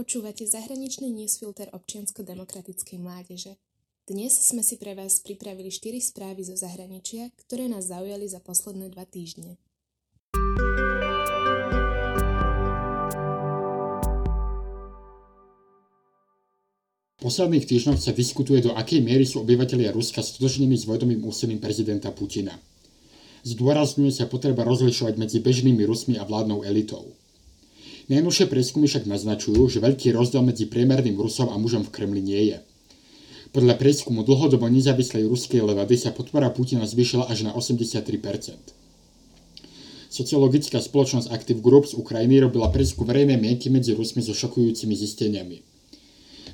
Počúvate zahraničný newsfilter občiansko-demokratickej mládeže. Dnes sme si pre vás pripravili 4 správy zo zahraničia, ktoré nás zaujali za posledné dva týždne. V posledných týždňoch sa diskutuje, do akej miery sú obyvateľia Ruska stotožnení s vojnovým úsilím prezidenta Putina. Zdôrazňuje sa potreba rozlišovať medzi bežnými Rusmi a vládnou elitou. Najnovšie prieskumy však naznačujú, že veľký rozdiel medzi priemerným Rusom a mužom v Kremli nie je. Podľa prieskumu dlhodobo nezávislej ruskej levady sa podpora Putina zvýšila až na 83%. Sociologická spoločnosť Active Group z Ukrajiny robila presku verejnej mienky medzi Rusmi so šokujúcimi zisteniami.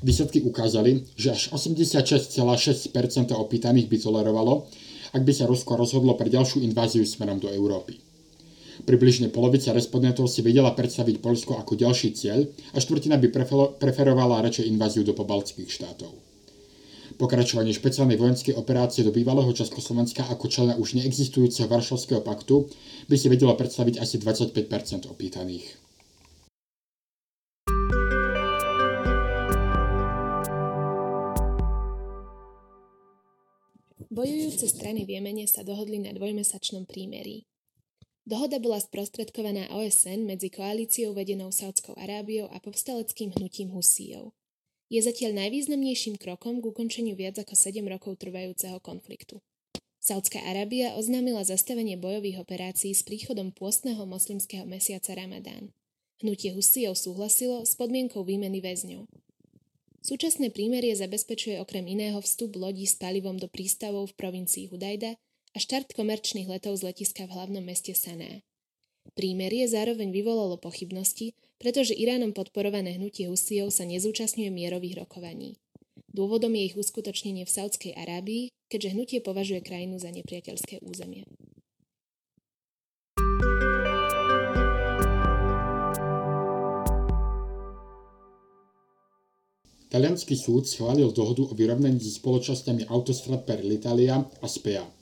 Výsledky ukázali, že až 86,6% opýtaných by tolerovalo, ak by sa Rusko rozhodlo pre ďalšiu inváziu smerom do Európy. Približne polovica respondentov si vedela predstaviť Polsko ako ďalší cieľ a štvrtina by preferovala radšej inváziu do pobaltských štátov. Pokračovanie špeciálnej vojenskej operácie do bývalého Československa ako člena už neexistujúceho Varšavského paktu by si vedelo predstaviť asi 25% opýtaných. Bojujúce strany v Jemene sa dohodli na dvojmesačnom prímerí. Dohoda bola sprostredkovaná OSN medzi koalíciou vedenou Saudskou Arábiou a povstaleckým hnutím Husíjov. Je zatiaľ najvýznamnejším krokom k ukončeniu viac ako 7 rokov trvajúceho konfliktu. Saudská Arábia oznámila zastavenie bojových operácií s príchodom pôstneho moslimského mesiaca Ramadán. Hnutie Husíjov súhlasilo s podmienkou výmeny väzňov. Súčasné prímerie zabezpečuje okrem iného vstup lodí s palivom do prístavov v provincii Hudajda a štart komerčných letov z letiska v hlavnom meste Saná. Prímerie zároveň vyvolalo pochybnosti, pretože Iránom podporované hnutie Husijov sa nezúčastňuje mierových rokovaní. Dôvodom je ich uskutočnenie v Saudskej Arábii, keďže hnutie považuje krajinu za nepriateľské územie. Talianský súd schválil dohodu o vyrovnaní so spoločnosťami Autostrad per l'Italia a SPEA.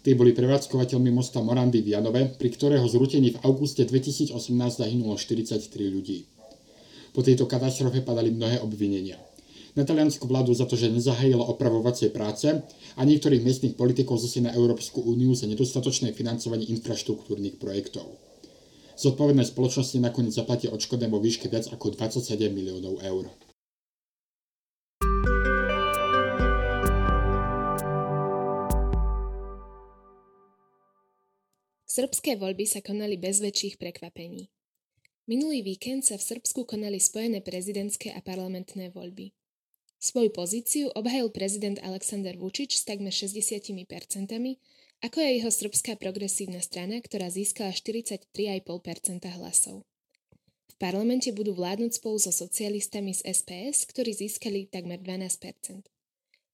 Tí boli prevádzkovateľmi mosta Morandy v Janove, pri ktorého zrútení v auguste 2018 zahynulo 43 ľudí. Po tejto katastrofe padali mnohé obvinenia. Na taliansku vládu za to, že nezahajilo opravovacie práce a niektorých miestnych politikov zase na Európsku úniu za nedostatočné financovanie infraštruktúrnych projektov. Zodpovedné spoločnosti nakoniec zaplatia odškodné vo výške viac ako 27 miliónov eur. Srbské voľby sa konali bez väčších prekvapení. Minulý víkend sa v Srbsku konali spojené prezidentské a parlamentné voľby. Svoju pozíciu obhajil prezident Aleksandar Vučić s takmer 60%, ako je jeho srbská progresívna strana, ktorá získala 43,5% hlasov. V parlamente budú vládnuť spolu so socialistami z SPS, ktorí získali takmer 12%.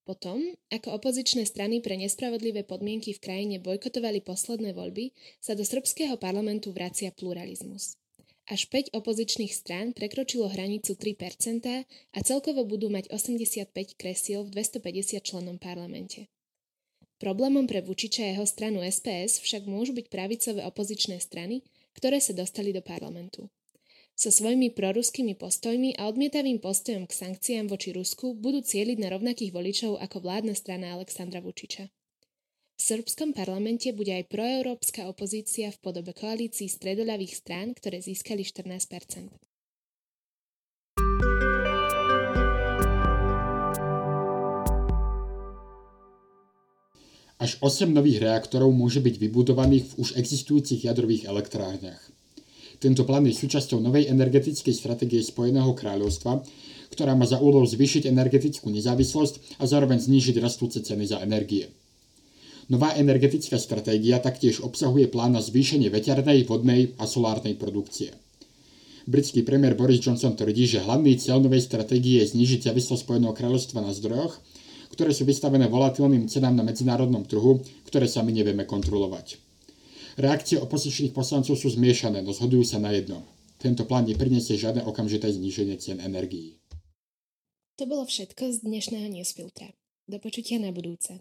Potom, ako opozičné strany pre nespravodlivé podmienky v krajine bojkotovali posledné voľby, sa do srbského parlamentu vracia pluralizmus. Až 5 opozičných strán prekročilo hranicu 3% a celkovo budú mať 85 kresiel v 250 členom parlamente. Problémom pre Vučiča jeho stranu SPS však môžu byť pravicové opozičné strany, ktoré sa dostali do parlamentu. So svojimi proruskými postojmi a odmietavým postojom k sankciám voči Rusku budú cieliť na rovnakých voličov ako vládna strana Alexandra Vučiča. V srbskom parlamente bude aj proeurópska opozícia v podobe koalícií stredoľavých strán, ktoré získali 14% Až 8 nových reaktorov môže byť vybudovaných v už existujúcich jadrových elektrárniach. Tento plán je súčasťou novej energetickej stratégie Spojeného kráľovstva, ktorá má za úlohu zvýšiť energetickú nezávislosť a zároveň znížiť rastúce ceny za energie. Nová energetická stratégia taktiež obsahuje plán na zvýšenie veternej, vodnej a solárnej produkcie. Britský premiér Boris Johnson tvrdí, že hlavný cieľ novej stratégie je znížiť závislosť Spojeného kráľovstva na zdrojoch, ktoré sú vystavené volatilným cenám na medzinárodnom trhu, ktoré sami nevieme kontrolovať. Reakcie opozičných poslancov sú zmiešané, no zhodujú sa na jedno. Tento plán nepriniesie žiadne okamžité zníženie cien energií. To bolo všetko z dnešného newsfiltra. Do počutia na budúce.